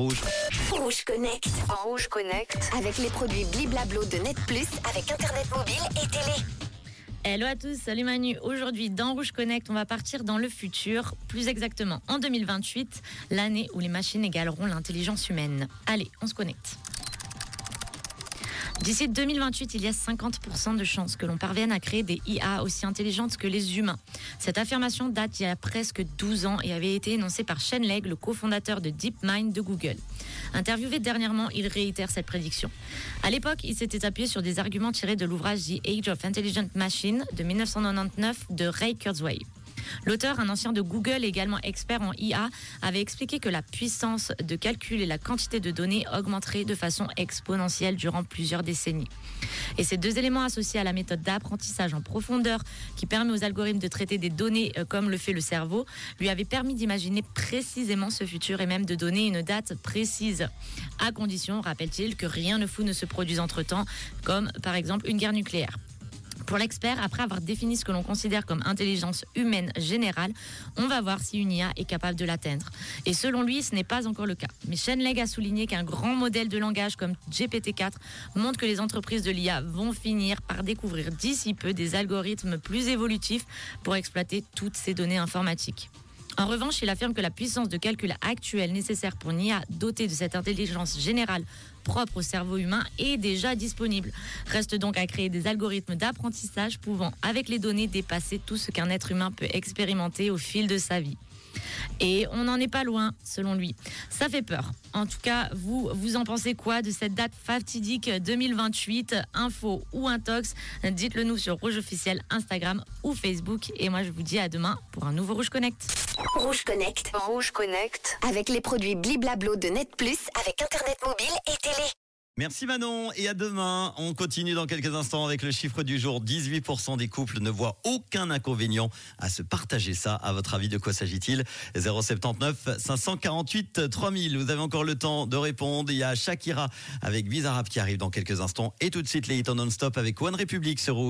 Rouge. Rouge Connect. En Rouge Connect. Avec les produits Bliblablo de Net Plus, avec Internet mobile et télé. Hello à tous, salut Manu. Aujourd'hui, dans Rouge Connect, on va partir dans le futur, plus exactement en 2028, l'année où les machines égaleront l'intelligence humaine. Allez, on se connecte. D'ici 2028, il y a 50% de chances que l'on parvienne à créer des IA aussi intelligentes que les humains. Cette affirmation date d'il y a presque 12 ans et avait été énoncée par Shane Legg, le cofondateur de DeepMind de Google. Interviewé dernièrement, il réitère cette prédiction. À l'époque, il s'était appuyé sur des arguments tirés de l'ouvrage The Age of Intelligent Machine de 1999 de Ray Kurzweil. L'auteur, un ancien de Google également expert en IA, avait expliqué que la puissance de calcul et la quantité de données augmenteraient de façon exponentielle durant plusieurs décennies. Et ces deux éléments associés à la méthode d'apprentissage en profondeur qui permet aux algorithmes de traiter des données euh, comme le fait le cerveau, lui avaient permis d'imaginer précisément ce futur et même de donner une date précise, à condition, rappelle-t-il, que rien de fou ne se produise entre-temps, comme par exemple une guerre nucléaire. Pour l'expert, après avoir défini ce que l'on considère comme intelligence humaine générale, on va voir si une IA est capable de l'atteindre. Et selon lui, ce n'est pas encore le cas. Mais Shenleg a souligné qu'un grand modèle de langage comme GPT-4 montre que les entreprises de l'IA vont finir par découvrir d'ici peu des algorithmes plus évolutifs pour exploiter toutes ces données informatiques. En revanche, il affirme que la puissance de calcul actuelle nécessaire pour une IA dotée de cette intelligence générale propre au cerveau humain est déjà disponible. Reste donc à créer des algorithmes d'apprentissage pouvant, avec les données, dépasser tout ce qu'un être humain peut expérimenter au fil de sa vie. Et on n'en est pas loin, selon lui. Ça fait peur. En tout cas, vous, vous en pensez quoi de cette date fatidique 2028 Info ou intox? Dites-le nous sur Rouge Officiel, Instagram ou Facebook. Et moi, je vous dis à demain pour un nouveau Rouge Connect. Rouge Connect. Rouge Connect. Avec les produits Bliblablo de Net Plus, avec Internet mobile et télé. Merci Manon et à demain. On continue dans quelques instants avec le chiffre du jour. 18% des couples ne voient aucun inconvénient à se partager ça. À votre avis, de quoi s'agit-il? 079 548 3000. Vous avez encore le temps de répondre. Il y a Shakira avec Bizarrap qui arrive dans quelques instants. Et tout de suite les hits en non-stop avec One République sur Rouge.